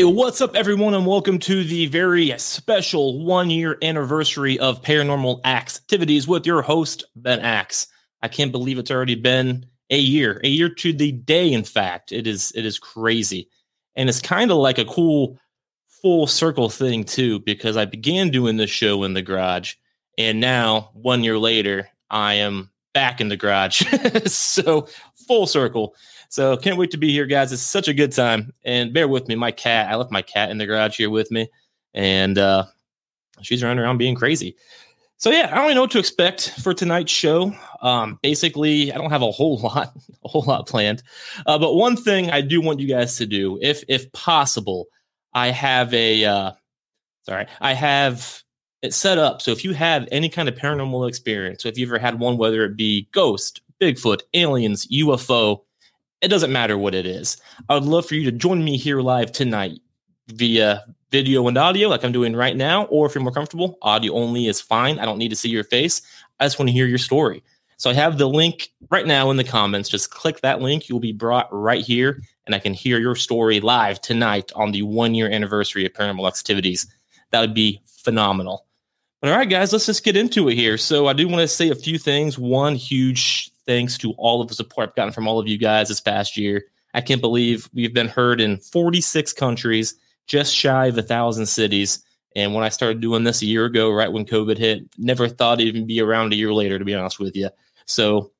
Hey, what's up, everyone, and welcome to the very special one year anniversary of Paranormal Activities with your host, Ben Axe. I can't believe it's already been a year, a year to the day, in fact. It is it is crazy. And it's kind of like a cool full circle thing, too, because I began doing this show in the garage, and now, one year later, I am back in the garage. so, full circle. So can't wait to be here, guys. It's such a good time. And bear with me, my cat. I left my cat in the garage here with me, and uh, she's running around being crazy. So yeah, I don't really know what to expect for tonight's show. Um, basically, I don't have a whole lot, a whole lot planned. Uh, but one thing I do want you guys to do, if if possible, I have a uh, sorry, I have it set up. So if you have any kind of paranormal experience, so if you ever had one, whether it be ghost, Bigfoot, aliens, UFO, it doesn't matter what it is. I would love for you to join me here live tonight via video and audio, like I'm doing right now, or if you're more comfortable, audio only is fine. I don't need to see your face. I just want to hear your story. So I have the link right now in the comments. Just click that link. You'll be brought right here, and I can hear your story live tonight on the one year anniversary of Paranormal Activities. That would be phenomenal. But all right, guys, let's just get into it here. So I do want to say a few things. One huge thanks to all of the support I've gotten from all of you guys this past year. I can't believe we've been heard in 46 countries, just shy of a thousand cities. And when I started doing this a year ago, right when COVID hit, never thought it'd even be around a year later, to be honest with you. So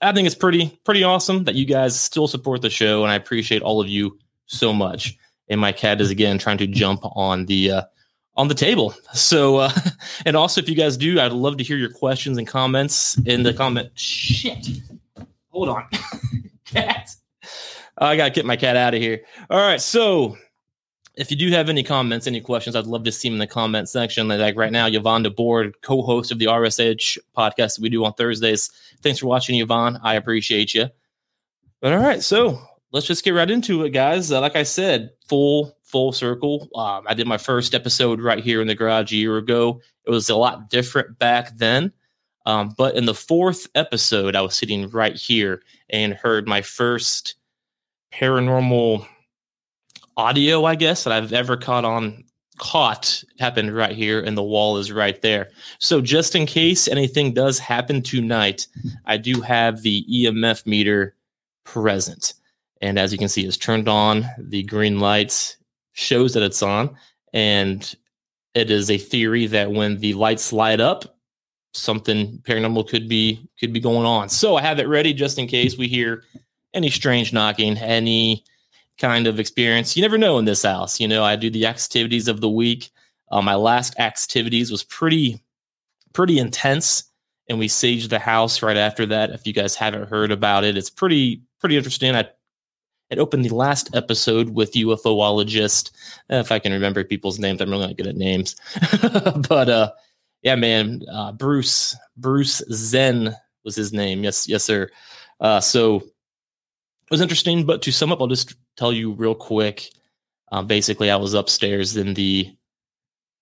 I think it's pretty, pretty awesome that you guys still support the show. And I appreciate all of you so much. And my cat is again trying to jump on the uh, on the table. So, uh, and also if you guys do, I'd love to hear your questions and comments in the comment. Shit. Hold on. cat. I got to get my cat out of here. All right. So, if you do have any comments, any questions, I'd love to see them in the comment section. Like right now, Yvonne DeBoard, co-host of the RSH podcast that we do on Thursdays. Thanks for watching, Yvonne. I appreciate you. But all right, so let's just get right into it, guys. Uh, like I said, full full circle. Um, I did my first episode right here in the garage a year ago. It was a lot different back then. Um, but in the fourth episode, I was sitting right here and heard my first paranormal audio, I guess, that I've ever caught on caught happened right here and the wall is right there. So just in case anything does happen tonight, I do have the EMF meter present. And as you can see, it's turned on. The green lights shows that it's on. And it is a theory that when the lights light up, something paranormal could be could be going on. So I have it ready just in case we hear any strange knocking, any kind of experience. You never know in this house. You know, I do the activities of the week. Uh, my last activities was pretty pretty intense, and we saged the house right after that. If you guys haven't heard about it, it's pretty pretty interesting. I it opened the last episode with UFOologist. If I can remember people's names, I'm really not good at names. but uh, yeah, man, uh, Bruce Bruce Zen was his name. Yes, yes, sir. Uh, so it was interesting. But to sum up, I'll just tell you real quick. Uh, basically, I was upstairs in the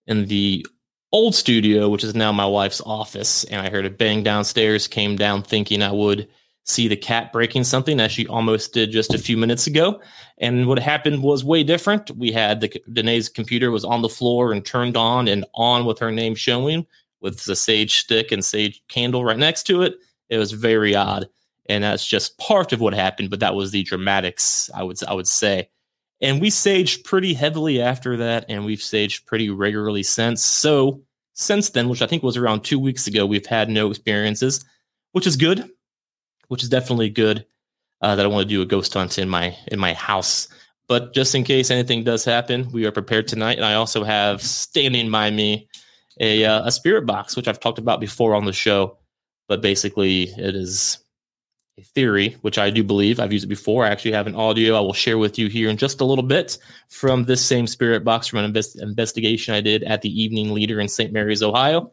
in the old studio, which is now my wife's office, and I heard a bang downstairs. Came down thinking I would see the cat breaking something as she almost did just a few minutes ago. And what happened was way different. We had the Danae's computer was on the floor and turned on and on with her name showing with the sage stick and sage candle right next to it. It was very odd. And that's just part of what happened, but that was the dramatics, I would I would say. And we saged pretty heavily after that, and we've saged pretty regularly since. So since then, which I think was around two weeks ago, we've had no experiences, which is good which is definitely good. Uh, that I want to do a ghost hunt in my in my house. But just in case anything does happen, we are prepared tonight. And I also have standing by me a uh, a spirit box, which I've talked about before on the show. But basically, it is a theory, which I do believe. I've used it before. I actually have an audio I will share with you here in just a little bit from this same spirit box from an invest- investigation I did at the Evening Leader in St. Mary's, Ohio.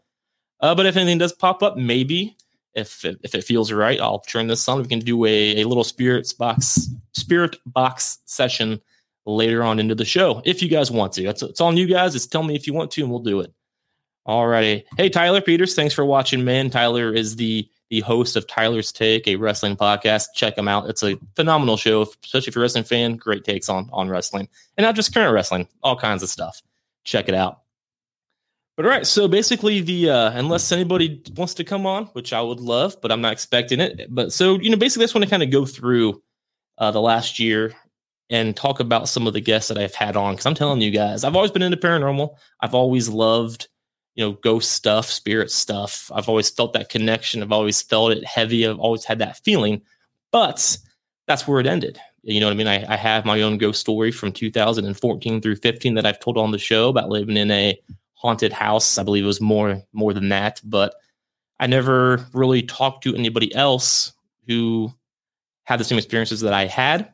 Uh, but if anything does pop up, maybe if it, if it feels right, I'll turn this on. We can do a, a little spirits box spirit box session later on into the show if you guys want to. It's, it's on you guys. Just tell me if you want to, and we'll do it. Alrighty. Hey, Tyler Peters, thanks for watching, man. Tyler is the the host of Tyler's Take, a wrestling podcast. Check them out. It's a phenomenal show, especially if you're a wrestling fan. Great takes on on wrestling and not just current wrestling, all kinds of stuff. Check it out. But all right, so basically, the uh, unless anybody wants to come on, which I would love, but I'm not expecting it. But so you know, basically, I just want to kind of go through uh, the last year and talk about some of the guests that I've had on because I'm telling you guys, I've always been into paranormal. I've always loved you know ghost stuff, spirit stuff. I've always felt that connection. I've always felt it heavy. I've always had that feeling, but that's where it ended. You know what I mean? I, I have my own ghost story from 2014 through 15 that I've told on the show about living in a haunted house. I believe it was more more than that, but I never really talked to anybody else who had the same experiences that I had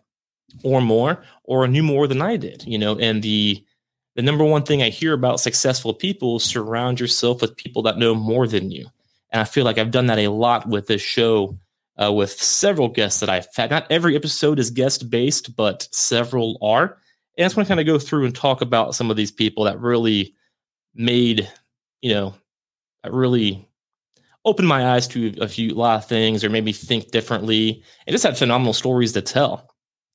or more or knew more than I did, you know, and the the number one thing I hear about successful people is surround yourself with people that know more than you. And I feel like I've done that a lot with this show uh, with several guests that I've had. Not every episode is guest based, but several are. And I just want to kind of go through and talk about some of these people that really made, you know, really opened my eyes to a few a lot of things or made me think differently and just had phenomenal stories to tell.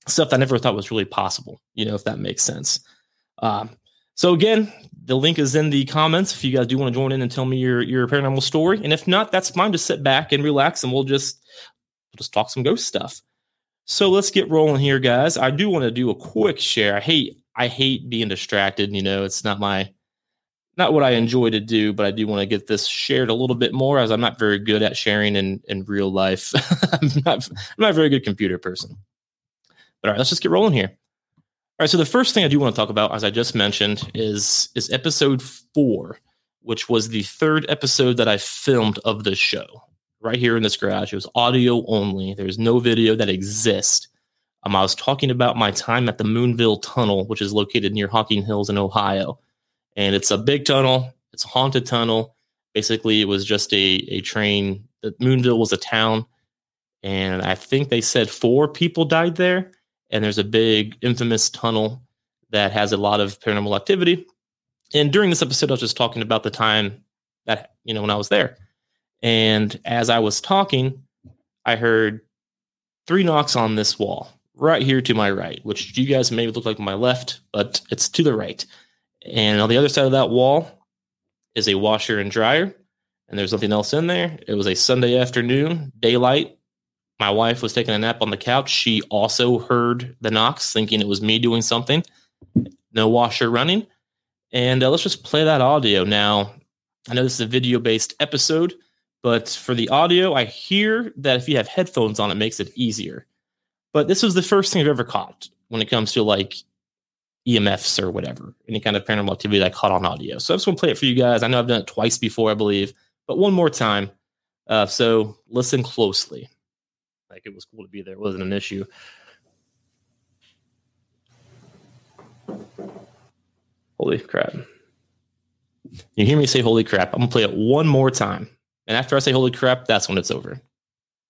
Stuff I never thought was really possible, you know, if that makes sense. Um, so again, the link is in the comments if you guys do want to join in and tell me your your paranormal story. And if not, that's fine. Just sit back and relax and we'll just we'll just talk some ghost stuff. So let's get rolling here, guys. I do want to do a quick share. I hate I hate being distracted. You know, it's not my not what I enjoy to do, but I do want to get this shared a little bit more as I'm not very good at sharing in, in real life. I'm, not, I'm not a very good computer person. But all right, let's just get rolling here. All right, so the first thing I do want to talk about, as I just mentioned, is is episode four, which was the third episode that I filmed of the show right here in this garage. It was audio only. There's no video that exists. Um, I was talking about my time at the Moonville Tunnel, which is located near Hocking Hills in Ohio and it's a big tunnel. It's a haunted tunnel. Basically, it was just a a train. Moonville was a town, and I think they said four people died there. And there's a big infamous tunnel that has a lot of paranormal activity. And during this episode, I was just talking about the time that you know when I was there. And as I was talking, I heard three knocks on this wall right here to my right, which you guys may look like my left, but it's to the right. And on the other side of that wall is a washer and dryer. And there's nothing else in there. It was a Sunday afternoon, daylight. My wife was taking a nap on the couch. She also heard the knocks, thinking it was me doing something. No washer running. And uh, let's just play that audio. Now, I know this is a video based episode, but for the audio, I hear that if you have headphones on, it makes it easier. But this was the first thing I've ever caught when it comes to like EMFs or whatever, any kind of paranormal activity that caught on audio. So I just want to play it for you guys. I know I've done it twice before, I believe, but one more time. Uh, so listen closely. Like it was cool to be there. It wasn't an issue. Holy crap. You hear me say holy crap. I'm going to play it one more time. And after I say holy crap, that's when it's over.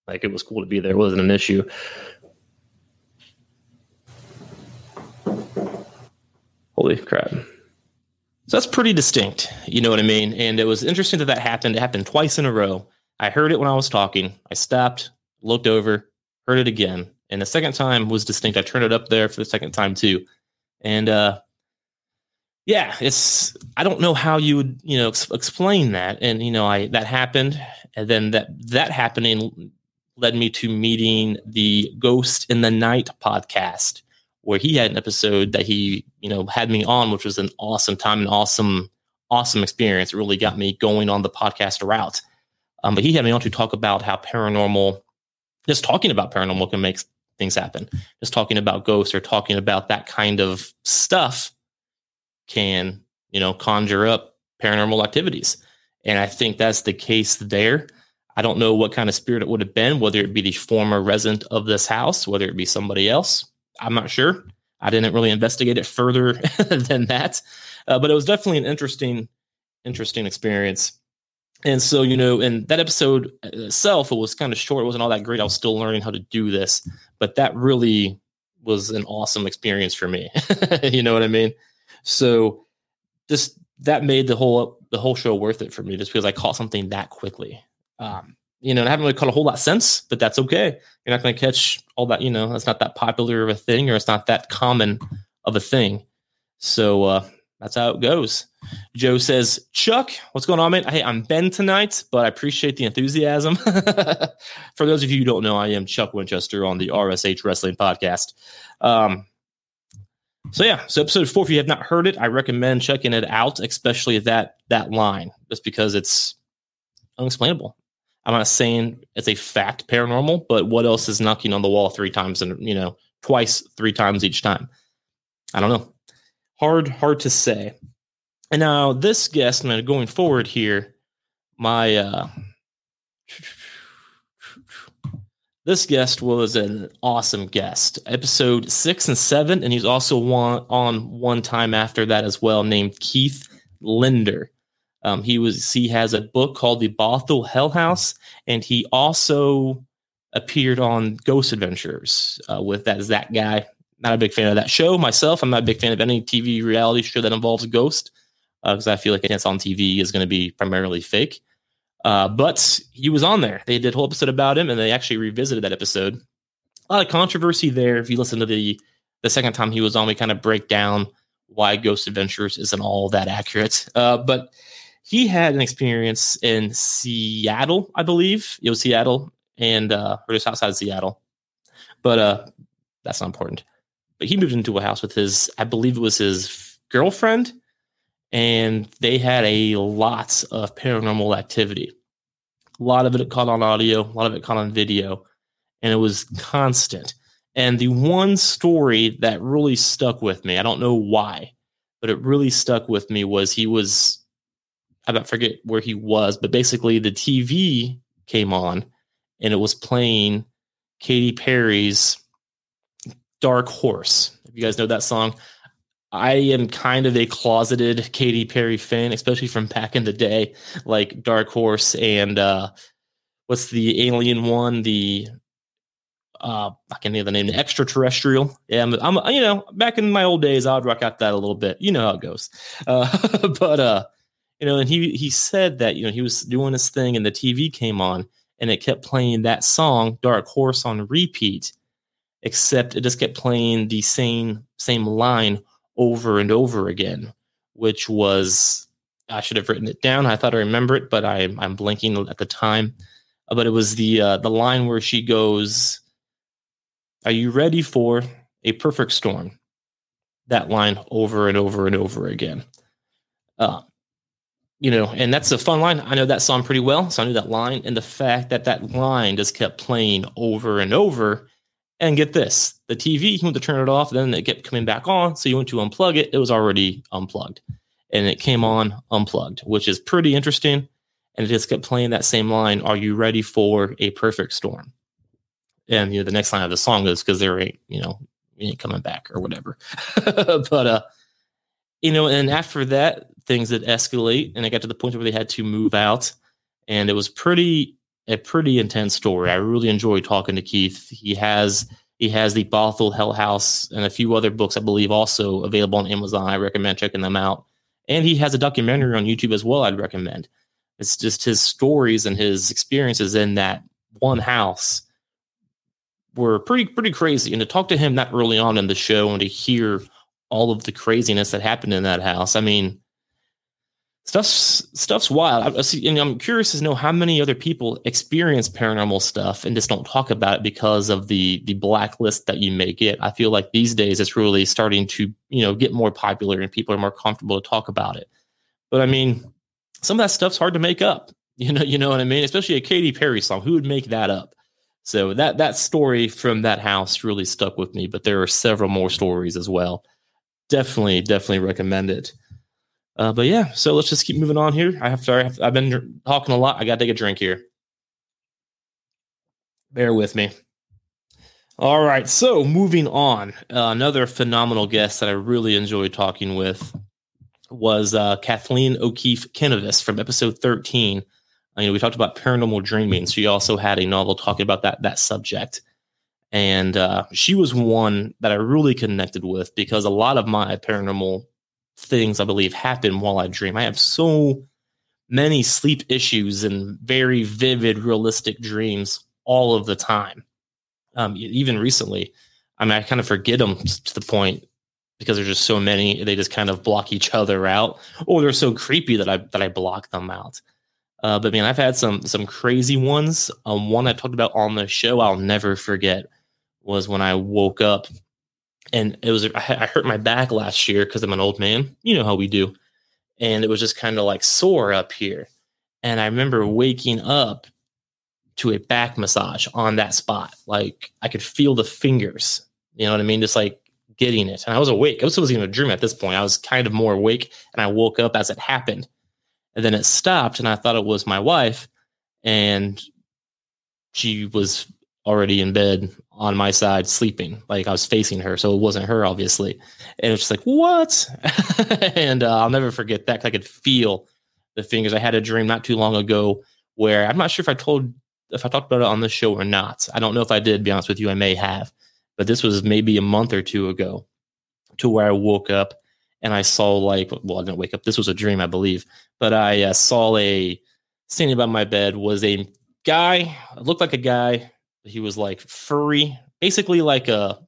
Like it was cool to be there. It wasn't an issue. Holy crap. So that's pretty distinct. You know what I mean? And it was interesting that that happened. It happened twice in a row. I heard it when I was talking. I stopped, looked over, heard it again. And the second time was distinct. I turned it up there for the second time too. And uh yeah, it's I don't know how you would, you know, ex- explain that. And you know, I that happened and then that that happening led me to meeting the Ghost in the Night podcast where he had an episode that he, you know, had me on, which was an awesome time, an awesome, awesome experience. It really got me going on the podcast route. Um, but he had me on to talk about how paranormal, just talking about paranormal can make things happen. Just talking about ghosts or talking about that kind of stuff can, you know, conjure up paranormal activities. And I think that's the case there. I don't know what kind of spirit it would have been, whether it be the former resident of this house, whether it be somebody else. I'm not sure. I didn't really investigate it further than that, uh, but it was definitely an interesting, interesting experience. And so, you know, in that episode itself, it was kind of short. It wasn't all that great. I was still learning how to do this, but that really was an awesome experience for me. you know what I mean? So, just that made the whole the whole show worth it for me, just because I caught something that quickly. Um, you know, I haven't really caught a whole lot since, but that's okay. You're not going to catch all that, you know, that's not that popular of a thing or it's not that common of a thing. So uh, that's how it goes. Joe says, Chuck, what's going on, man? Hey, I'm Ben tonight, but I appreciate the enthusiasm. For those of you who don't know, I am Chuck Winchester on the RSH Wrestling Podcast. Um, so yeah, so episode four, if you have not heard it, I recommend checking it out, especially that that line, just because it's unexplainable. I'm not saying it's a fact paranormal, but what else is knocking on the wall three times and you know twice, three times each time? I don't know. Hard, hard to say. And now this guest, man, going forward here, my uh this guest was an awesome guest. Episode six and seven, and he's also one, on one time after that as well, named Keith Linder. Um, he was he has a book called The Bothell Hell House, and he also appeared on Ghost Adventures uh, with that that guy. Not a big fan of that show myself. I'm not a big fan of any TV reality show that involves a ghost because uh, I feel like it's on TV is going to be primarily fake. Uh, but he was on there. They did a whole episode about him, and they actually revisited that episode. A lot of controversy there. If you listen to the the second time he was on, we kind of break down why Ghost Adventures isn't all that accurate. Uh, but he had an experience in Seattle, I believe. It was Seattle and uh, or just outside Seattle. But uh, that's not important. But he moved into a house with his, I believe it was his girlfriend and they had a lot of paranormal activity. A lot of it caught on audio, a lot of it caught on video, and it was constant. And the one story that really stuck with me, I don't know why, but it really stuck with me was he was, I don't forget where he was, but basically the TV came on and it was playing Katy Perry's Dark Horse. If you guys know that song, I am kind of a closeted Katy Perry fan, especially from back in the day, like Dark Horse and uh, what's the alien one? The uh, I can't think of the name, the extraterrestrial. Yeah, I'm, I'm, you know, back in my old days, I'd rock out that a little bit. You know how it goes. Uh, but uh, you know, and he he said that you know he was doing his thing, and the TV came on, and it kept playing that song, Dark Horse, on repeat, except it just kept playing the same same line over and over again, which was I should have written it down. I thought I remember it, but I, I'm blanking at the time. Uh, but it was the uh, the line where she goes, "Are you ready for a perfect storm?" That line over and over and over again. Uh, you know, and that's a fun line. I know that song pretty well, so I knew that line. And the fact that that line just kept playing over and over and get this the TV, you went to turn it off, then it kept coming back on. So you went to unplug it, it was already unplugged. And it came on unplugged, which is pretty interesting. And it just kept playing that same line Are you ready for a perfect storm? And you know, the next line of the song is because there ain't, you know, ain't coming back or whatever. but uh, you know, and after that, things did escalate and it got to the point where they had to move out. And it was pretty a pretty intense story. I really enjoyed talking to Keith. He has he has the Bothell Hell House and a few other books, I believe, also available on Amazon. I recommend checking them out. And he has a documentary on YouTube as well. I'd recommend. It's just his stories and his experiences in that one house were pretty pretty crazy. And to talk to him that early on in the show and to hear all of the craziness that happened in that house, I mean, stuff's stuff's wild. I, and I'm curious to know how many other people experience paranormal stuff and just don't talk about it because of the the blacklist that you may get. I feel like these days it's really starting to you know get more popular and people are more comfortable to talk about it. But I mean, some of that stuff's hard to make up. You know, you know what I mean. Especially a Katy Perry song. Who would make that up? So that that story from that house really stuck with me. But there are several more stories as well. Definitely, definitely recommend it. Uh, but yeah, so let's just keep moving on here. I have sorry, I've been talking a lot. I got to take a drink here. Bear with me. All right, so moving on. Uh, another phenomenal guest that I really enjoyed talking with was uh, Kathleen O'Keefe Kanavos from episode 13. Uh, you know, we talked about paranormal dreaming. She also had a novel talking about that that subject, and uh, she was one that I really connected with because a lot of my paranormal things I believe happen while I dream. I have so many sleep issues and very vivid, realistic dreams all of the time. Um, even recently, I mean, I kind of forget them to the point because there's just so many. They just kind of block each other out, or they're so creepy that I that I block them out. Uh, but man, I've had some some crazy ones. Um, one I talked about on the show, I'll never forget, was when I woke up, and it was I hurt my back last year because I'm an old man. You know how we do, and it was just kind of like sore up here. And I remember waking up to a back massage on that spot. Like I could feel the fingers. You know what I mean? Just like getting it. And I was awake. I was wasn't even a dream at this point. I was kind of more awake, and I woke up as it happened and then it stopped, and I thought it was my wife, and she was already in bed on my side sleeping. Like I was facing her, so it wasn't her, obviously. And it's just like, what? and uh, I'll never forget that. because I could feel the fingers. I had a dream not too long ago where I'm not sure if I told if I talked about it on the show or not. I don't know if I did. Be honest with you, I may have, but this was maybe a month or two ago, to where I woke up and I saw like, well, I didn't wake up. This was a dream, I believe, but I uh, saw a standing by my bed was a guy. Looked like a guy. He was like furry, basically like a.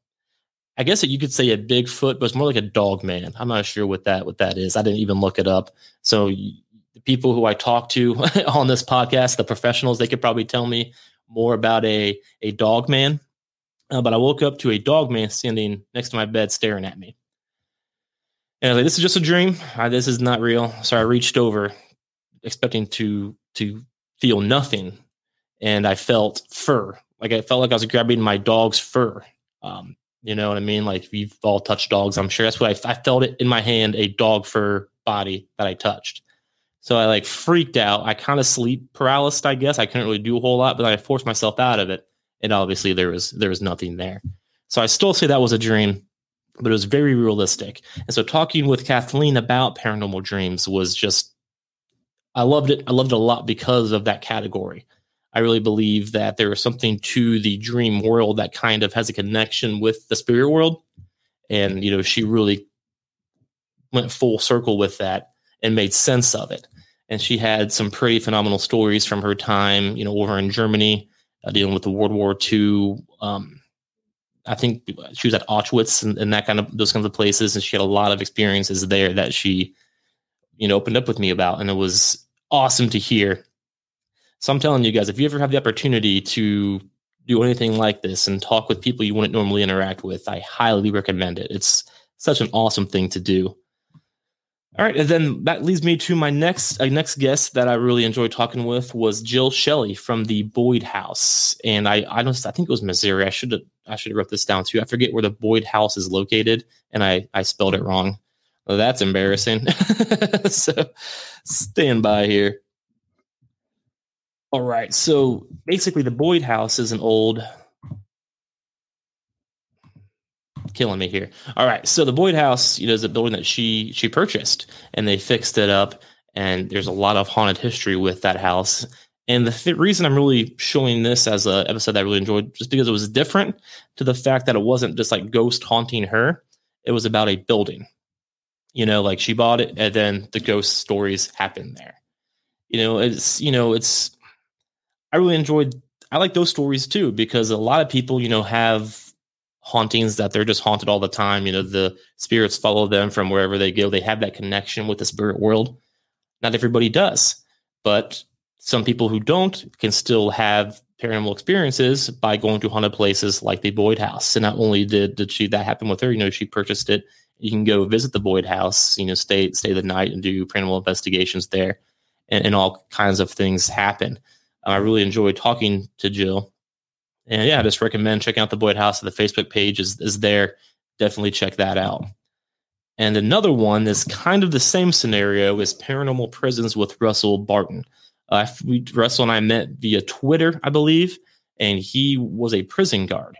I guess you could say a Bigfoot, but it's more like a dog man. I'm not sure what that what that is. I didn't even look it up. So the people who I talk to on this podcast, the professionals, they could probably tell me more about a a dog man. Uh, but I woke up to a dog man standing next to my bed, staring at me. And I was like, this is just a dream. I, this is not real. So I reached over, expecting to to feel nothing, and I felt fur. Like I felt like I was grabbing my dog's fur. Um, you know what I mean? Like we've all touched dogs. I'm sure that's what I, I felt it in my hand, a dog fur body that I touched. So I like freaked out. I kind of sleep paralysis, I guess. I couldn't really do a whole lot, but I forced myself out of it. And obviously there was there was nothing there. So I still say that was a dream but it was very realistic. And so talking with Kathleen about paranormal dreams was just I loved it. I loved it a lot because of that category. I really believe that there is something to the dream world that kind of has a connection with the spirit world. And, you know, she really went full circle with that and made sense of it. And she had some pretty phenomenal stories from her time, you know, over in Germany, uh, dealing with the World War II um, I think she was at Auschwitz and, and, that kind of those kinds of places, and she had a lot of experiences there that she, you know, opened up with me about, and it was awesome to hear. So I'm telling you guys, if you ever have the opportunity to do anything like this and talk with people you wouldn't normally interact with, I highly recommend it. It's such an awesome thing to do. All right, and then that leads me to my next uh, next guest that I really enjoyed talking with was Jill Shelley from the Boyd House, and I I don't I think it was Missouri. I should have I should have wrote this down too. I forget where the Boyd House is located, and I I spelled it wrong. Well, that's embarrassing. so stand by here. All right, so basically, the Boyd House is an old killing me here. All right, so the Boyd House, you know, is a building that she she purchased, and they fixed it up. And there's a lot of haunted history with that house. And the th- reason I'm really showing this as an episode that I really enjoyed, just because it was different to the fact that it wasn't just like ghost haunting her. It was about a building. You know, like she bought it, and then the ghost stories happened there. You know, it's you know, it's. I really enjoyed. I like those stories too because a lot of people, you know, have hauntings that they're just haunted all the time. You know, the spirits follow them from wherever they go. They have that connection with the spirit world. Not everybody does, but some people who don't can still have paranormal experiences by going to haunted places like the Boyd House. And not only did did she that happen with her, you know, she purchased it. You can go visit the Boyd House, you know, stay stay the night and do paranormal investigations there, and, and all kinds of things happen. I really enjoyed talking to Jill and yeah, I just recommend checking out the Boyd House. The Facebook page is, is there. Definitely check that out. And another one is kind of the same scenario is Paranormal Prisons with Russell Barton. Uh, we, Russell and I met via Twitter, I believe, and he was a prison guard.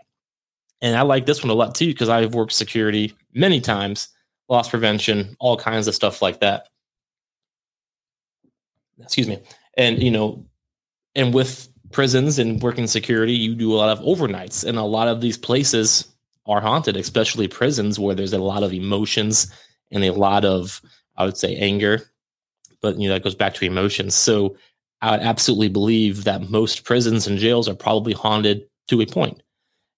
And I like this one a lot too because I've worked security many times, loss prevention, all kinds of stuff like that. Excuse me. And, you know, and with prisons and working security, you do a lot of overnights, and a lot of these places are haunted, especially prisons where there's a lot of emotions and a lot of, I would say, anger. but you know that goes back to emotions. So I would absolutely believe that most prisons and jails are probably haunted to a point.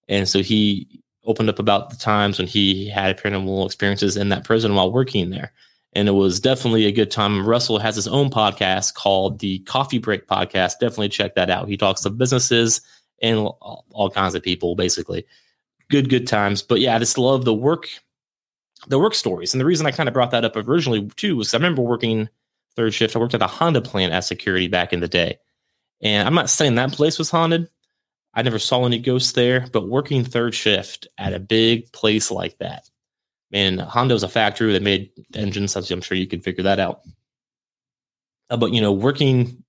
And so he opened up about the times when he had paranormal experiences in that prison while working there. And it was definitely a good time. Russell has his own podcast called the Coffee Break Podcast. Definitely check that out. He talks to businesses and all, kinds of people, basically. Good, good times. But yeah, I just love the work, the work stories. And the reason I kind of brought that up originally too was I remember working third shift. I worked at a Honda plant as security back in the day. And I'm not saying that place was haunted. I never saw any ghosts there, but working third shift at a big place like that, man, Honda was a factory that made engines. I'm sure you could figure that out. Uh, but you know, working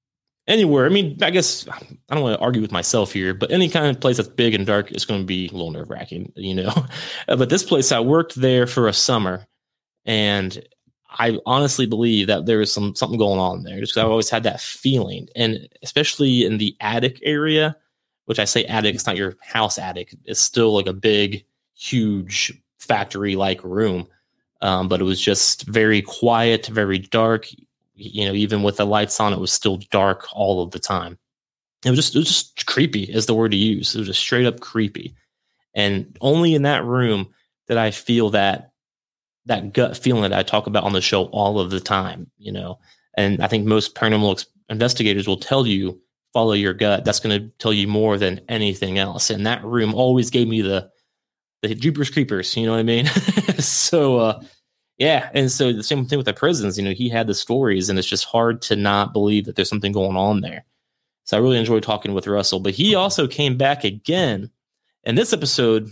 anywhere, I mean, I guess I don't want to argue with myself here, but any kind of place that's big and dark is going to be a little nerve wracking, you know. Uh, but this place, I worked there for a summer, and I honestly believe that there was some something going on there. Just because I've always had that feeling, and especially in the attic area, which I say attic, it's not your house attic. It's still like a big, huge factory like room. Um, but it was just very quiet, very dark. You know, even with the lights on, it was still dark all of the time. It was just it was just creepy is the word to use. It was just straight up creepy. And only in that room did I feel that that gut feeling that I talk about on the show all of the time, you know. And I think most paranormal investigators will tell you follow your gut. That's going to tell you more than anything else. And that room always gave me the the Jeepers Creepers. You know what I mean? so uh, yeah, and so the same thing with the prisons. You know, he had the stories, and it's just hard to not believe that there's something going on there. So I really enjoyed talking with Russell. But he also came back again, and this episode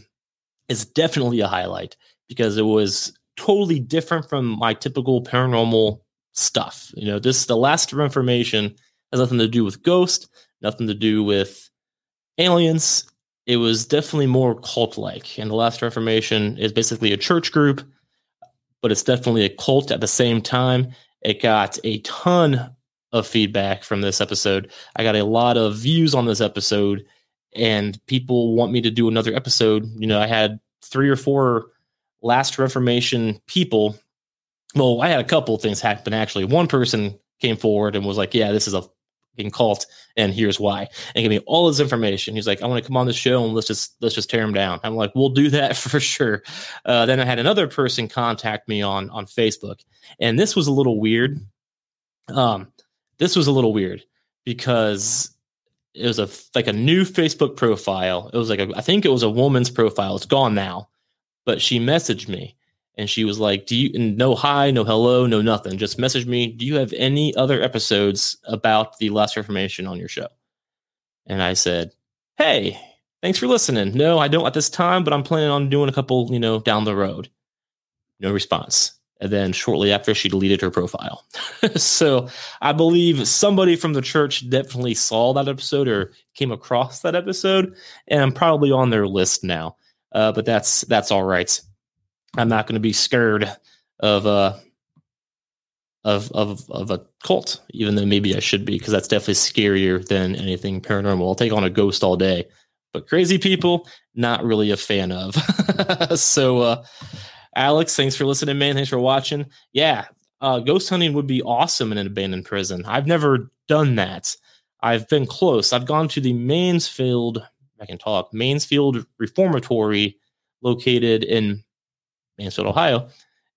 is definitely a highlight because it was totally different from my typical paranormal stuff. You know, this the Last Reformation has nothing to do with ghost, nothing to do with aliens. It was definitely more cult like. And the Last Reformation is basically a church group, but it's definitely a cult at the same time. It got a ton of feedback from this episode. I got a lot of views on this episode, and people want me to do another episode. You know, I had three or four Last Reformation people. Well, I had a couple things happen actually. One person came forward and was like, "Yeah, this is a cult and here's why. And give me all this information. He's like i want to come on the show and let's just let's just tear him down. I'm like we'll do that for sure. Uh, then i had another person contact me on on facebook and this was a little weird. Um this was a little weird because it was a like a new facebook profile. It was like a, I think it was a woman's profile. It's gone now. But she messaged me and she was like, "Do you no hi, no hello, no nothing? Just message me. Do you have any other episodes about the Last Reformation on your show?" And I said, "Hey, thanks for listening. No, I don't at this time, but I'm planning on doing a couple, you know, down the road." No response. And then shortly after, she deleted her profile. so I believe somebody from the church definitely saw that episode or came across that episode, and I'm probably on their list now. Uh, but that's that's all right. I'm not going to be scared of a uh, of of of a cult, even though maybe I should be, because that's definitely scarier than anything paranormal. I'll take on a ghost all day, but crazy people, not really a fan of. so, uh, Alex, thanks for listening, man. Thanks for watching. Yeah, uh, ghost hunting would be awesome in an abandoned prison. I've never done that. I've been close. I've gone to the Mansfield. I can talk Mansfield Reformatory, located in Mansfield, Ohio.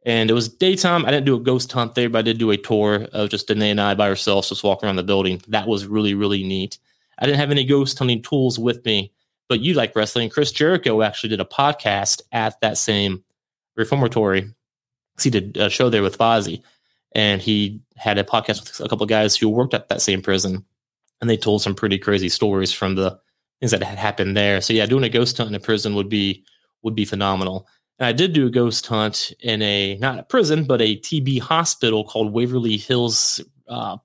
And it was daytime. I didn't do a ghost hunt there, but I did do a tour of just Danae and I by ourselves, just walking around the building. That was really, really neat. I didn't have any ghost hunting tools with me, but you like wrestling. Chris Jericho actually did a podcast at that same reformatory. He did a show there with Fozzy, and he had a podcast with a couple of guys who worked at that same prison, and they told some pretty crazy stories from the things that had happened there. So yeah, doing a ghost hunt in a prison would be would be phenomenal. And I did do a ghost hunt in a not a prison, but a TB hospital called Waverly Hills uh,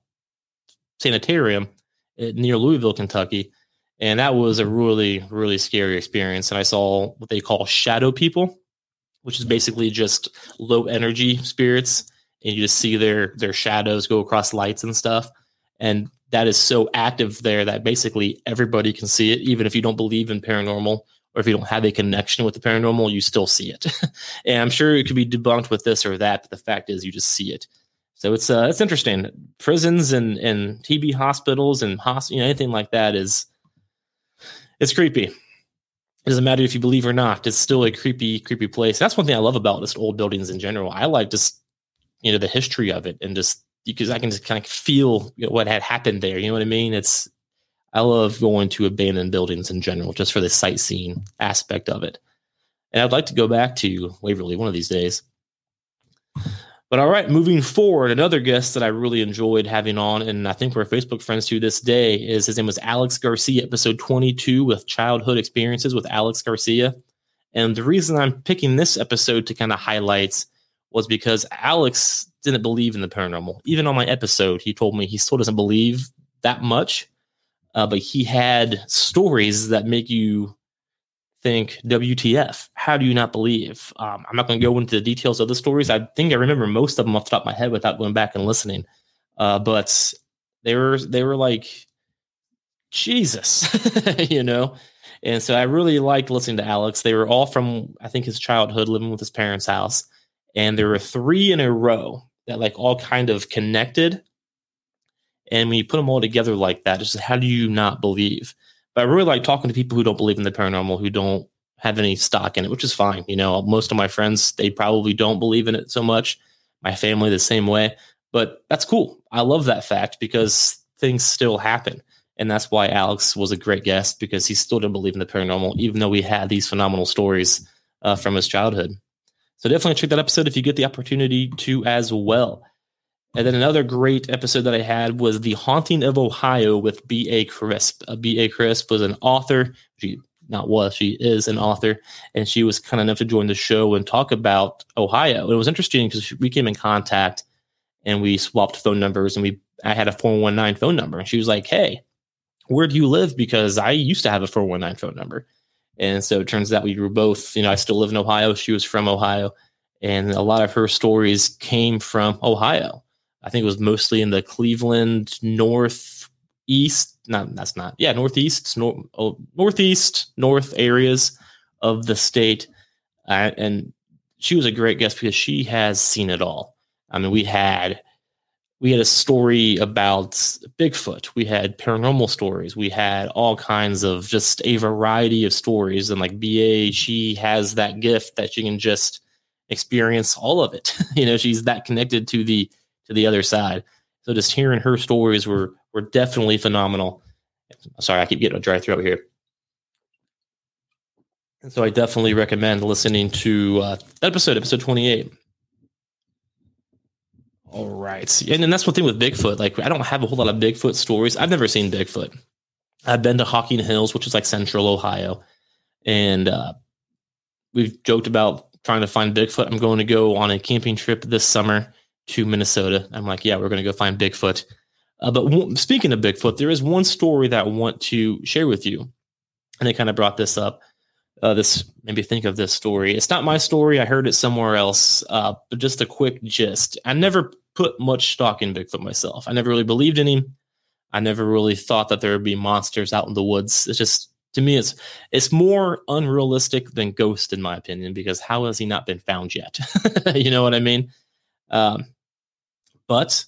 Sanitarium near Louisville, Kentucky. And that was a really, really scary experience. And I saw what they call shadow people, which is basically just low energy spirits. And you just see their their shadows go across lights and stuff. And that is so active there that basically everybody can see it, even if you don't believe in paranormal or if you don't have a connection with the paranormal, you still see it. and I'm sure it could be debunked with this or that, but the fact is you just see it. So it's uh, it's interesting. Prisons and and TB hospitals and hosp- you know anything like that is it's creepy. It doesn't matter if you believe or not. It's still a creepy, creepy place. That's one thing I love about just old buildings in general. I like just you know the history of it and just because I can just kind of feel you know, what had happened there. You know what I mean? It's I love going to abandoned buildings in general, just for the sightseeing aspect of it. And I'd like to go back to Waverly one of these days. But all right, moving forward, another guest that I really enjoyed having on, and I think we're Facebook friends to this day, is his name was Alex Garcia, episode 22 with childhood experiences with Alex Garcia. And the reason I'm picking this episode to kind of highlight was because Alex didn't believe in the paranormal. Even on my episode, he told me he still doesn't believe that much, uh, but he had stories that make you think, WTF? How do you not believe? Um, I'm not going to go into the details of the stories. I think I remember most of them off the top of my head without going back and listening. Uh, but they were they were like Jesus, you know. And so I really liked listening to Alex. They were all from I think his childhood, living with his parents' house, and there were three in a row that like all kind of connected. And when you put them all together like that, just how do you not believe? But I really like talking to people who don't believe in the paranormal, who don't have any stock in it, which is fine. You know, most of my friends, they probably don't believe in it so much. My family, the same way. But that's cool. I love that fact because things still happen. And that's why Alex was a great guest because he still didn't believe in the paranormal, even though we had these phenomenal stories uh, from his childhood. So definitely check that episode if you get the opportunity to as well. And then another great episode that I had was The Haunting of Ohio with B.A. Crisp. Uh, B.A. Crisp was an author. She not was, she is an author. And she was kind enough to join the show and talk about Ohio. It was interesting because we came in contact and we swapped phone numbers and we I had a 419 phone number. And she was like, Hey, where do you live? Because I used to have a 419 phone number. And so it turns out we were both, you know, I still live in Ohio. She was from Ohio. And a lot of her stories came from Ohio. I think it was mostly in the Cleveland northeast. Not that's not yeah northeast nor, oh, northeast north areas of the state, uh, and she was a great guest because she has seen it all. I mean, we had we had a story about Bigfoot. We had paranormal stories. We had all kinds of just a variety of stories. And like BA, she has that gift that she can just experience all of it. you know, she's that connected to the to the other side. So just hearing her stories were were definitely phenomenal. Sorry, I keep getting a dry throat here. And so I definitely recommend listening to uh, episode, episode 28. All right. And, and that's one thing with Bigfoot. Like, I don't have a whole lot of Bigfoot stories. I've never seen Bigfoot. I've been to Hocking Hills, which is like central Ohio. And uh, we've joked about trying to find Bigfoot. I'm going to go on a camping trip this summer to Minnesota. I'm like, yeah, we're going to go find Bigfoot. Uh, but w- speaking of Bigfoot, there is one story that I want to share with you. And they kind of brought this up. Uh, this made me think of this story. It's not my story. I heard it somewhere else. Uh, but just a quick gist. I never put much stock in Bigfoot myself. I never really believed in him. I never really thought that there would be monsters out in the woods. It's just to me, it's it's more unrealistic than Ghost, in my opinion, because how has he not been found yet? you know what I mean? Um, but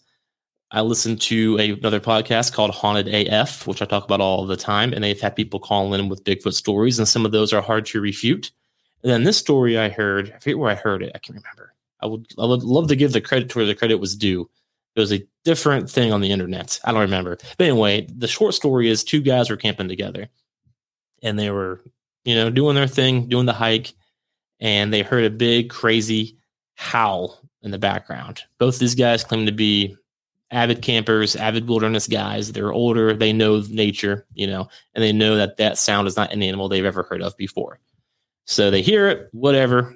I listened to a, another podcast called Haunted AF, which I talk about all the time, and they've had people call in with Bigfoot stories, and some of those are hard to refute. And then this story I heard, I forget where I heard it, I can't remember. I would I would love to give the credit to where the credit was due. It was a different thing on the internet. I don't remember. But anyway, the short story is two guys were camping together and they were, you know, doing their thing, doing the hike, and they heard a big, crazy howl in the background. Both these guys claim to be avid campers, avid wilderness guys. They're older, they know nature, you know, and they know that that sound is not an animal they've ever heard of before. So they hear it, whatever.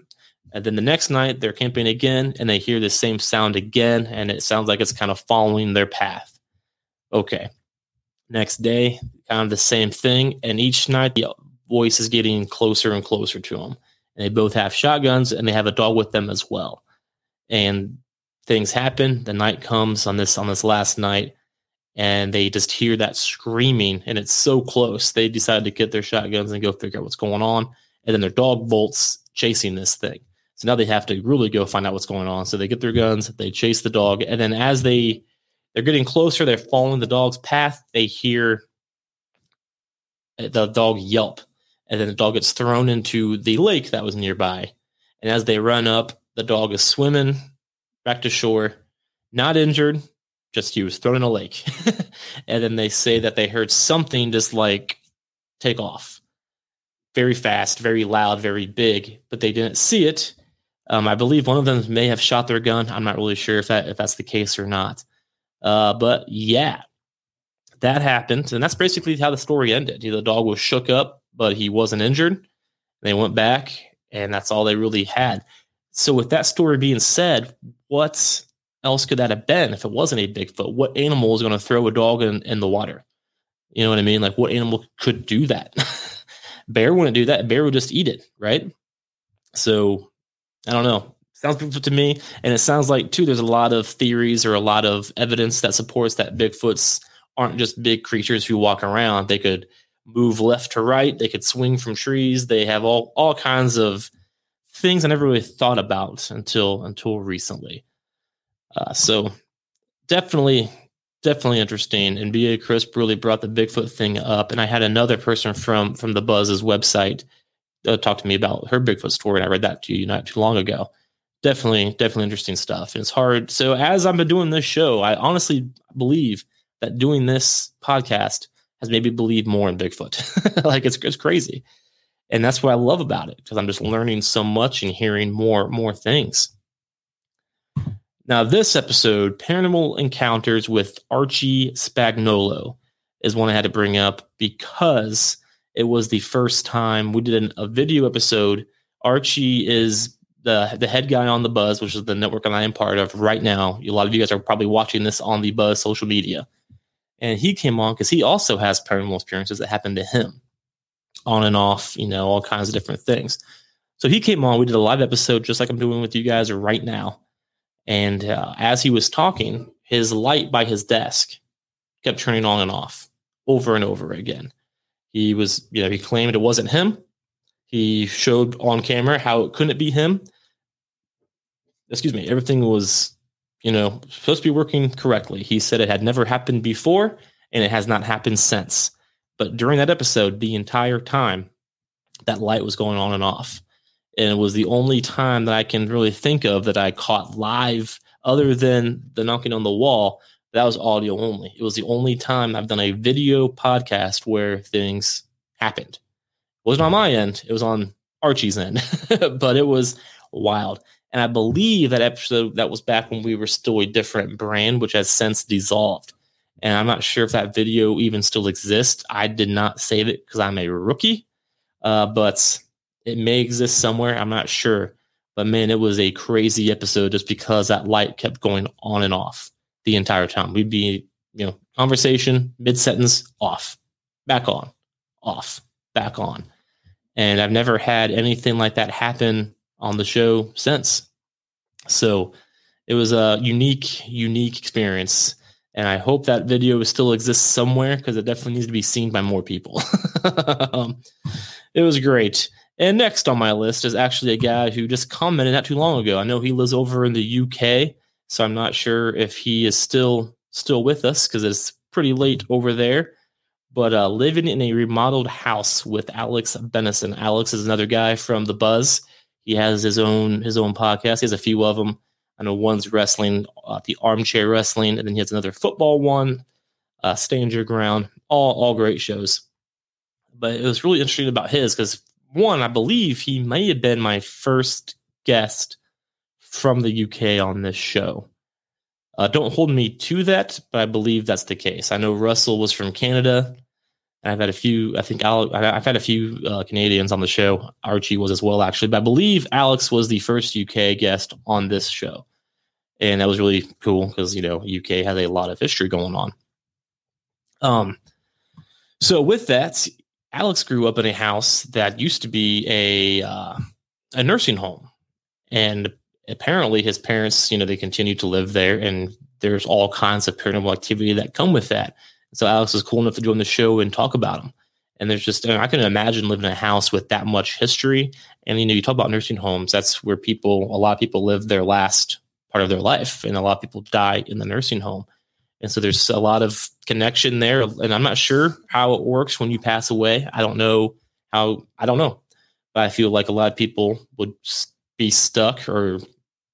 And then the next night they're camping again and they hear the same sound again, and it sounds like it's kind of following their path. Okay. Next day, kind of the same thing. And each night the voice is getting closer and closer to them. And they both have shotguns and they have a dog with them as well and things happen. The night comes on this on this last night, and they just hear that screaming, and it's so close. They decide to get their shotguns and go figure out what's going on, and then their dog bolts chasing this thing. So now they have to really go find out what's going on. So they get their guns, they chase the dog, and then as they they're getting closer, they're following the dog's path. They hear uh, the dog yelp, and then the dog gets thrown into the lake that was nearby. And as they run up, the dog is swimming back to shore, not injured, just he was thrown in a lake. and then they say that they heard something just like take off very fast, very loud, very big, but they didn't see it. Um, I believe one of them may have shot their gun. I'm not really sure if that if that's the case or not. Uh, but yeah, that happened, and that's basically how the story ended. The dog was shook up, but he wasn't injured. They went back, and that's all they really had. So, with that story being said, what else could that have been if it wasn't a Bigfoot? What animal is going to throw a dog in, in the water? You know what I mean? Like, what animal could do that? Bear wouldn't do that. Bear would just eat it, right? So, I don't know. Sounds Bigfoot to me, and it sounds like too. There's a lot of theories or a lot of evidence that supports that Bigfoots aren't just big creatures who walk around. They could move left to right. They could swing from trees. They have all all kinds of things I never really thought about until until recently. Uh, so definitely, definitely interesting. And BA Crisp really brought the Bigfoot thing up. And I had another person from from the Buzz's website uh, talk to me about her Bigfoot story, and I read that to you not too long ago. Definitely, definitely interesting stuff. And it's hard. So as I've been doing this show, I honestly believe that doing this podcast has made me believe more in Bigfoot. like it's it's crazy. And that's what I love about it because I'm just learning so much and hearing more more things. Now, this episode, Paranormal Encounters with Archie Spagnolo, is one I had to bring up because it was the first time we did an, a video episode. Archie is the the head guy on the Buzz, which is the network that I am part of right now. A lot of you guys are probably watching this on the Buzz social media, and he came on because he also has paranormal experiences that happened to him, on and off, you know, all kinds of different things. So he came on. We did a live episode just like I'm doing with you guys right now and uh, as he was talking, his light by his desk kept turning on and off over and over again. He was, you know, he claimed it wasn't him. He showed on camera how it couldn't be him. Excuse me, everything was, you know, supposed to be working correctly. He said it had never happened before and it has not happened since. But during that episode, the entire time, that light was going on and off and it was the only time that I can really think of that I caught live, other than the knocking on the wall. That was audio only. It was the only time I've done a video podcast where things happened. It wasn't on my end; it was on Archie's end, but it was wild. And I believe that episode that was back when we were still a different brand, which has since dissolved. And I'm not sure if that video even still exists. I did not save it because I'm a rookie. Uh, but it may exist somewhere. I'm not sure. But man, it was a crazy episode just because that light kept going on and off the entire time. We'd be, you know, conversation, mid sentence, off, back on, off, back on. And I've never had anything like that happen on the show since. So it was a unique, unique experience. And I hope that video still exists somewhere because it definitely needs to be seen by more people. um, it was great. And next on my list is actually a guy who just commented not too long ago. I know he lives over in the UK, so I'm not sure if he is still still with us because it's pretty late over there. But uh, living in a remodeled house with Alex Benison. Alex is another guy from the Buzz. He has his own his own podcast. He has a few of them. I know one's wrestling, uh, the armchair wrestling, and then he has another football one, uh, Stand Your Ground. All all great shows. But it was really interesting about his because one, I believe he may have been my first guest from the UK on this show. Uh, don't hold me to that, but I believe that's the case. I know Russell was from Canada. I've had a few. I think I'll, I've had a few uh, Canadians on the show. Archie was as well, actually. But I believe Alex was the first UK guest on this show, and that was really cool because you know UK has a lot of history going on. Um, so with that, Alex grew up in a house that used to be a uh, a nursing home, and apparently his parents, you know, they continued to live there, and there's all kinds of paranormal activity that come with that. So Alex was cool enough to join the show and talk about them. And there's just I can imagine living in a house with that much history. And you know, you talk about nursing homes. That's where people, a lot of people live their last part of their life, and a lot of people die in the nursing home. And so there's a lot of connection there. And I'm not sure how it works when you pass away. I don't know how, I don't know. But I feel like a lot of people would be stuck or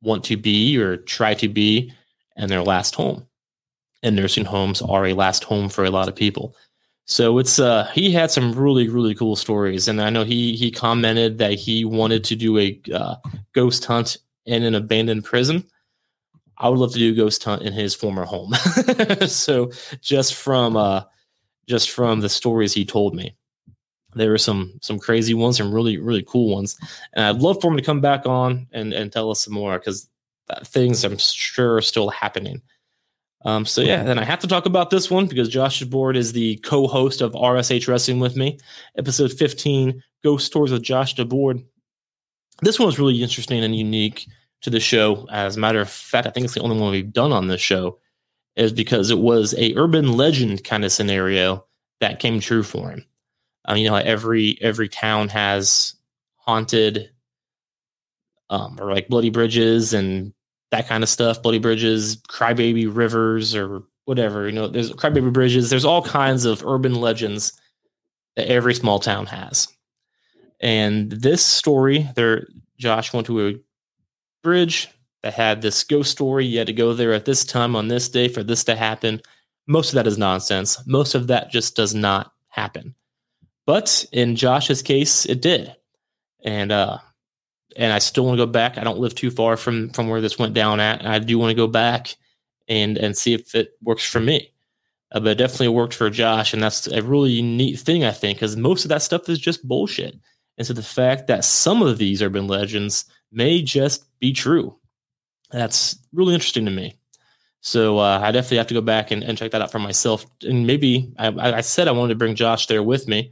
want to be or try to be in their last home. And nursing homes are a last home for a lot of people. So it's uh he had some really really cool stories, and I know he he commented that he wanted to do a uh, ghost hunt in an abandoned prison. I would love to do a ghost hunt in his former home. so just from uh just from the stories he told me, there were some some crazy ones, some really really cool ones, and I'd love for him to come back on and and tell us some more because things I'm sure are still happening. Um, so yeah, then I have to talk about this one because Josh DeBoard is the co-host of RSH Wrestling with me, episode 15, Ghost Stories with Josh DeBoard. This one was really interesting and unique to the show. As a matter of fact, I think it's the only one we've done on this show, is because it was a urban legend kind of scenario that came true for him. Um, you know, every every town has haunted um, or like bloody bridges and that kind of stuff. Bloody bridges, crybaby rivers, or whatever. You know, there's crybaby bridges. There's all kinds of urban legends that every small town has. And this story, there, Josh went to a bridge that had this ghost story. You had to go there at this time on this day for this to happen. Most of that is nonsense. Most of that just does not happen. But in Josh's case, it did. And uh, and I still want to go back. I don't live too far from from where this went down at. I do want to go back and and see if it works for me. Uh, but it definitely worked for Josh, and that's a really neat thing I think, because most of that stuff is just bullshit. And so the fact that some of these urban legends may just be true, that's really interesting to me. So uh, I definitely have to go back and, and check that out for myself. And maybe I, I said I wanted to bring Josh there with me,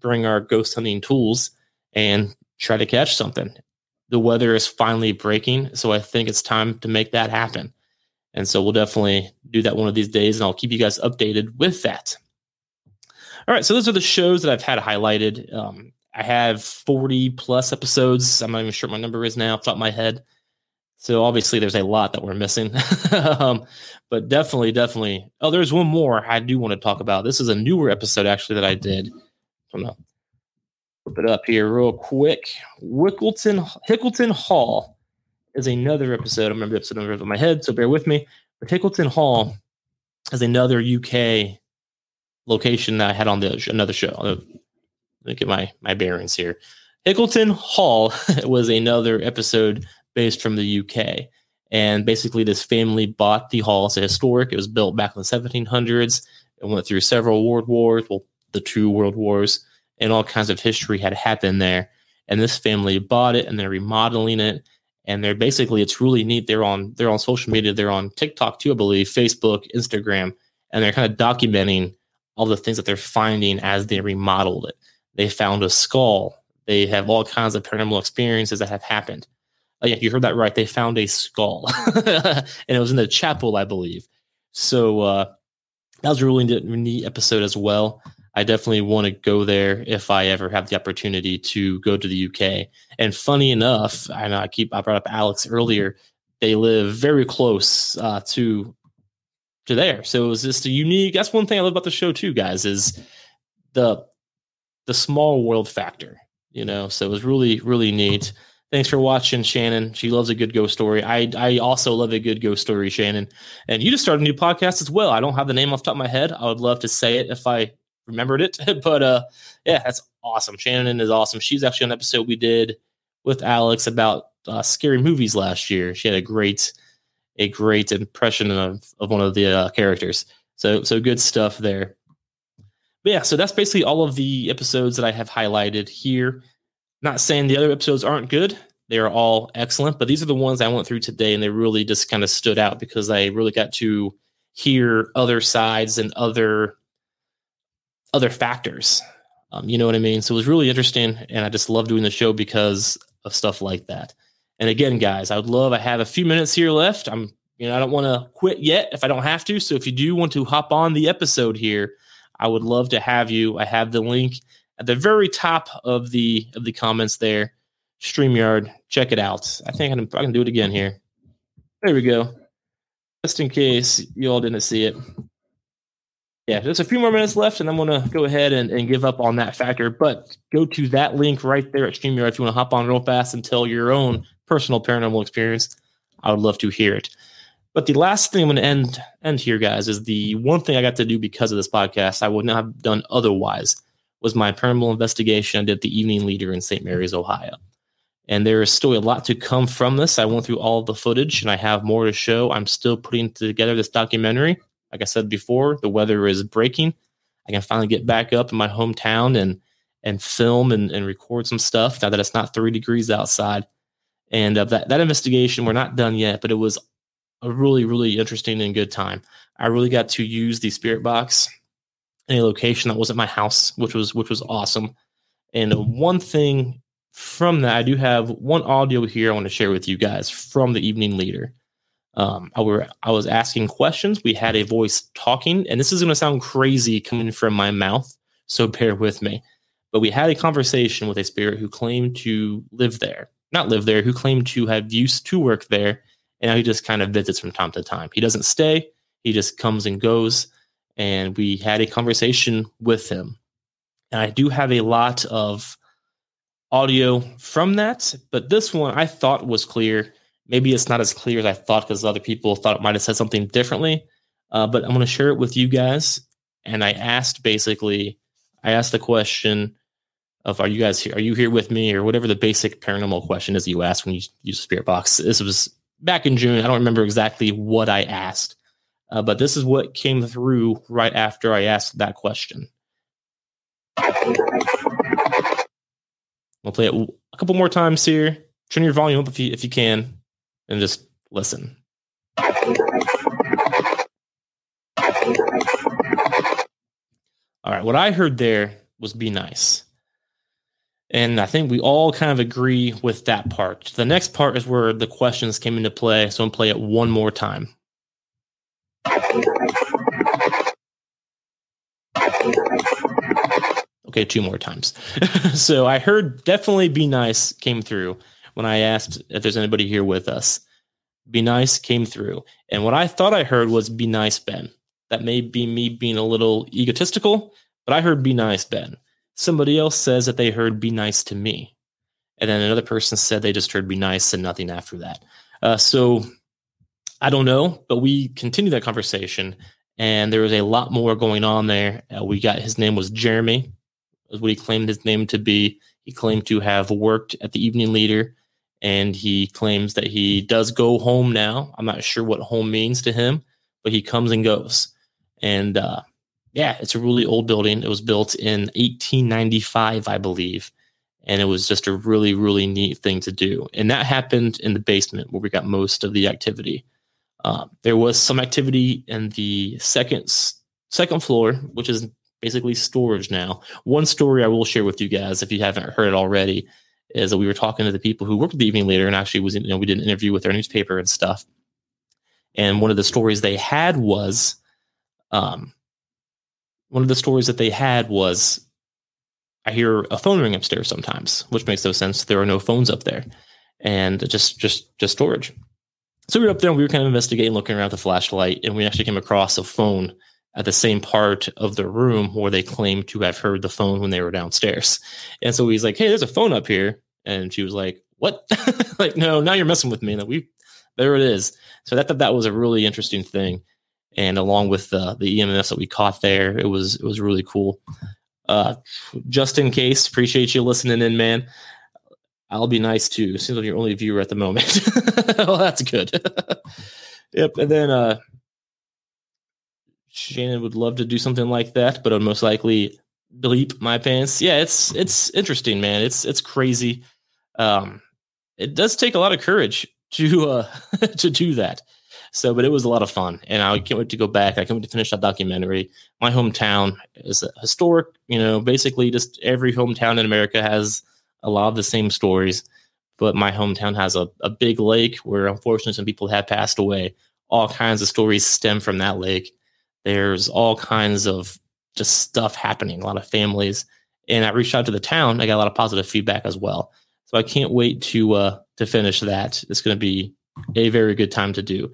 bring our ghost hunting tools, and try to catch something the weather is finally breaking. So I think it's time to make that happen. And so we'll definitely do that one of these days, and I'll keep you guys updated with that. All right, so those are the shows that I've had highlighted. Um, I have 40 plus episodes. I'm not even sure what my number is now off top of my head. So obviously there's a lot that we're missing. um, but definitely, definitely. Oh, there's one more I do want to talk about. This is a newer episode actually that I did. from the flip it up here real quick. Wickleton Hickleton Hall is another episode. I remember the episode number of my head, so bear with me. But Hickleton Hall is another UK location that I had on the another show. Uh, let me get my my bearings here. Hickleton Hall was another episode based from the UK. And basically, this family bought the hall. It's a historic. It was built back in the 1700s. It went through several world wars, well, the two world wars and all kinds of history had happened there. And this family bought it and they're remodeling it. And they're basically it's really neat. They're on they're on social media, they're on TikTok too, I believe, Facebook, Instagram, and they're kind of documenting all the things that they're finding as they remodeled it. They found a skull. They have all kinds of paranormal experiences that have happened. Oh, yeah, you heard that right. They found a skull, and it was in the chapel, I believe. So uh, that was a really neat episode as well. I definitely want to go there if I ever have the opportunity to go to the UK. And funny enough, I know I keep I brought up Alex earlier. They live very close uh, to to there, so it was just a unique. That's one thing I love about the show too, guys. Is the the small world factor, you know. So it was really really neat. Thanks for watching, Shannon. She loves a good ghost story. I I also love a good ghost story, Shannon. And you just started a new podcast as well. I don't have the name off the top of my head. I would love to say it if I remembered it. but uh, yeah, that's awesome. Shannon is awesome. She's actually on an episode we did with Alex about uh, scary movies last year. She had a great, a great impression of of one of the uh, characters. So so good stuff there. But yeah, so that's basically all of the episodes that I have highlighted here. Not saying the other episodes aren't good. They are all excellent, but these are the ones I went through today, and they really just kind of stood out because I really got to hear other sides and other other factors. Um, you know what I mean? So it was really interesting, and I just love doing the show because of stuff like that. And again, guys, I would love. I have a few minutes here left. I'm, you know, I don't want to quit yet if I don't have to. So if you do want to hop on the episode here, I would love to have you. I have the link at the very top of the of the comments there. StreamYard, check it out. I think I can, I can do it again here. There we go. Just in case you all didn't see it. Yeah, there's a few more minutes left, and I'm going to go ahead and, and give up on that factor. But go to that link right there at StreamYard if you want to hop on real fast and tell your own personal paranormal experience. I would love to hear it. But the last thing I'm going to end end here, guys, is the one thing I got to do because of this podcast I would not have done otherwise was my paranormal investigation I did the Evening Leader in St. Mary's, Ohio. And there is still a lot to come from this. I went through all the footage and I have more to show. I'm still putting together this documentary. Like I said before, the weather is breaking. I can finally get back up in my hometown and and film and, and record some stuff now that it's not three degrees outside. And uh, that, that investigation, we're not done yet, but it was a really, really interesting and good time. I really got to use the spirit box in a location that wasn't my house, which was which was awesome. And one thing from that, I do have one audio here I want to share with you guys from the evening leader. Um, I were I was asking questions. We had a voice talking, and this is going to sound crazy coming from my mouth, so bear with me. But we had a conversation with a spirit who claimed to live there, not live there, who claimed to have used to work there, and now he just kind of visits from time to time. He doesn't stay; he just comes and goes. And we had a conversation with him, and I do have a lot of audio from that, but this one I thought was clear. Maybe it's not as clear as I thought because other people thought it might have said something differently. Uh, but I'm going to share it with you guys. And I asked basically, I asked the question of, "Are you guys here? Are you here with me?" or whatever the basic paranormal question is you ask when you use Spirit Box. This was back in June. I don't remember exactly what I asked, uh, but this is what came through right after I asked that question. We'll play it a couple more times here. Turn your volume up if you if you can, and just listen. All right, what I heard there was be nice. And I think we all kind of agree with that part. The next part is where the questions came into play. So I'm going to play it one more time. Okay, two more times. so I heard definitely be nice came through when I asked if there's anybody here with us. Be nice came through. And what I thought I heard was be nice, Ben. That may be me being a little egotistical, but I heard be nice, Ben. Somebody else says that they heard be nice to me. And then another person said they just heard be nice and nothing after that. Uh, so I don't know, but we continued that conversation and there was a lot more going on there. Uh, we got his name was Jeremy was what he claimed his name to be. He claimed to have worked at the Evening Leader, and he claims that he does go home now. I'm not sure what home means to him, but he comes and goes. And uh, yeah, it's a really old building. It was built in 1895, I believe. And it was just a really, really neat thing to do. And that happened in the basement where we got most of the activity. Uh, there was some activity in the second second floor, which is basically storage now. One story I will share with you guys, if you haven't heard it already, is that we were talking to the people who worked at the evening leader, and actually was you know we did an interview with their newspaper and stuff. And one of the stories they had was, um, one of the stories that they had was, I hear a phone ring upstairs sometimes, which makes no sense. There are no phones up there, and just just just storage. So we were up there and we were kind of investigating, looking around the flashlight, and we actually came across a phone at the same part of the room where they claimed to have heard the phone when they were downstairs. And so he's like, "Hey, there's a phone up here," and she was like, "What? like, no, now you're messing with me." And we, there it is. So that that was a really interesting thing, and along with the the EMS that we caught there, it was it was really cool. Uh, just in case, appreciate you listening in, man. I'll be nice too. Seems like you're only viewer at the moment. well, that's good. yep. And then uh, Shannon would love to do something like that, but I'd most likely bleep my pants. Yeah, it's it's interesting, man. It's it's crazy. Um, it does take a lot of courage to uh to do that. So, but it was a lot of fun, and I can't wait to go back. I can't wait to finish that documentary. My hometown is historic. You know, basically, just every hometown in America has a lot of the same stories. But my hometown has a, a big lake where, unfortunately, some people have passed away. All kinds of stories stem from that lake there's all kinds of just stuff happening, a lot of families. And I reached out to the town. I got a lot of positive feedback as well. So I can't wait to uh, to finish that. It's going to be a very good time to do.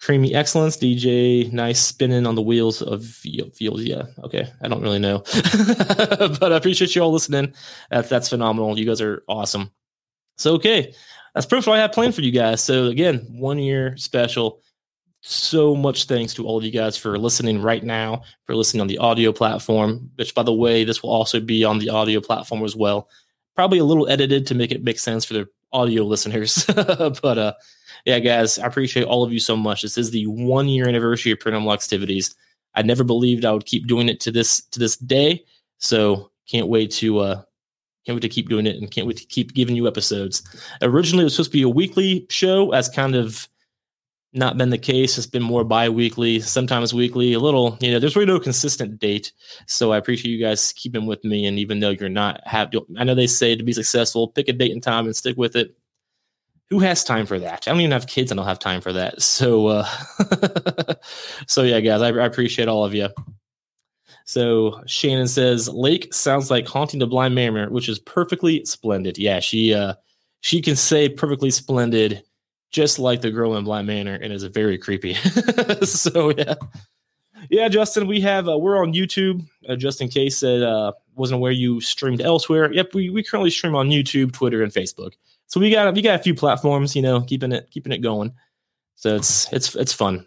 Creamy excellence, DJ, nice spinning on the wheels of fields. Yeah, okay. I don't really know, but I appreciate you all listening. That's that's phenomenal. You guys are awesome. So okay, that's pretty much what I have planned for you guys. So again, one year special. So much thanks to all of you guys for listening right now, for listening on the audio platform. Which, by the way, this will also be on the audio platform as well. Probably a little edited to make it make sense for the audio listeners, but uh yeah, guys, I appreciate all of you so much. This is the one year anniversary of Paranormal Activities. I never believed I would keep doing it to this to this day. So can't wait to uh can't wait to keep doing it and can't wait to keep giving you episodes. Originally it was supposed to be a weekly show as kind of not been the case. It's been more bi-weekly, sometimes weekly, a little, you know, there's really no consistent date. So I appreciate you guys keeping with me. And even though you're not have I know they say to be successful, pick a date and time and stick with it who has time for that? I don't even have kids and I don't have time for that. So, uh, so yeah, guys, I, I, appreciate all of you. So Shannon says Lake sounds like haunting the blind mariner, which is perfectly splendid. Yeah, she uh, she can say perfectly splendid, just like the girl in Blind Manor, and is very creepy. so yeah, yeah, Justin, we have uh, we're on YouTube. Uh, just in case it uh, wasn't aware you streamed elsewhere. Yep, we we currently stream on YouTube, Twitter, and Facebook. So we got we got a few platforms, you know, keeping it keeping it going. So it's it's it's fun.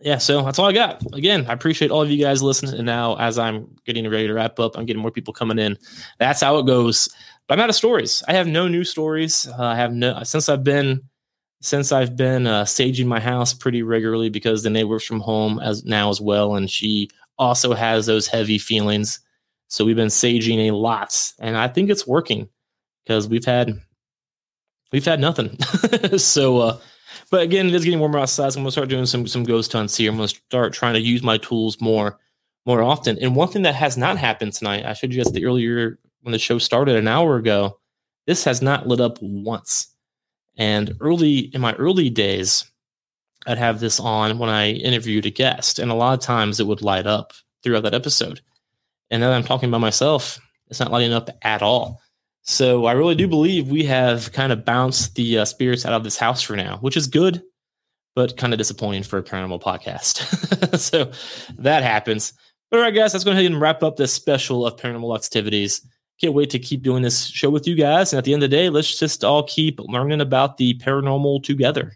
Yeah, so that's all I got. Again, I appreciate all of you guys listening. And now, as I'm getting ready to wrap up, I'm getting more people coming in. That's how it goes. But I'm out of stories. I have no new stories. Uh, I have no since I've been since I've been uh, saging my house pretty regularly because the neighbor works from home as now as well, and she also has those heavy feelings. So we've been saging a lot, and I think it's working because we've had we've had nothing. so, uh, but again, it is getting warmer outside. So I'm gonna start doing some some ghost hunts here. I'm gonna start trying to use my tools more more often. And one thing that has not happened tonight, I showed you guys the earlier when the show started an hour ago. This has not lit up once. And early in my early days, I'd have this on when I interviewed a guest, and a lot of times it would light up throughout that episode. And now that I'm talking about myself, it's not lighting up at all. So I really do believe we have kind of bounced the uh, spirits out of this house for now, which is good, but kind of disappointing for a paranormal podcast. so that happens. But all right, guys, let's go ahead and wrap up this special of paranormal activities. Can't wait to keep doing this show with you guys. And at the end of the day, let's just all keep learning about the paranormal together.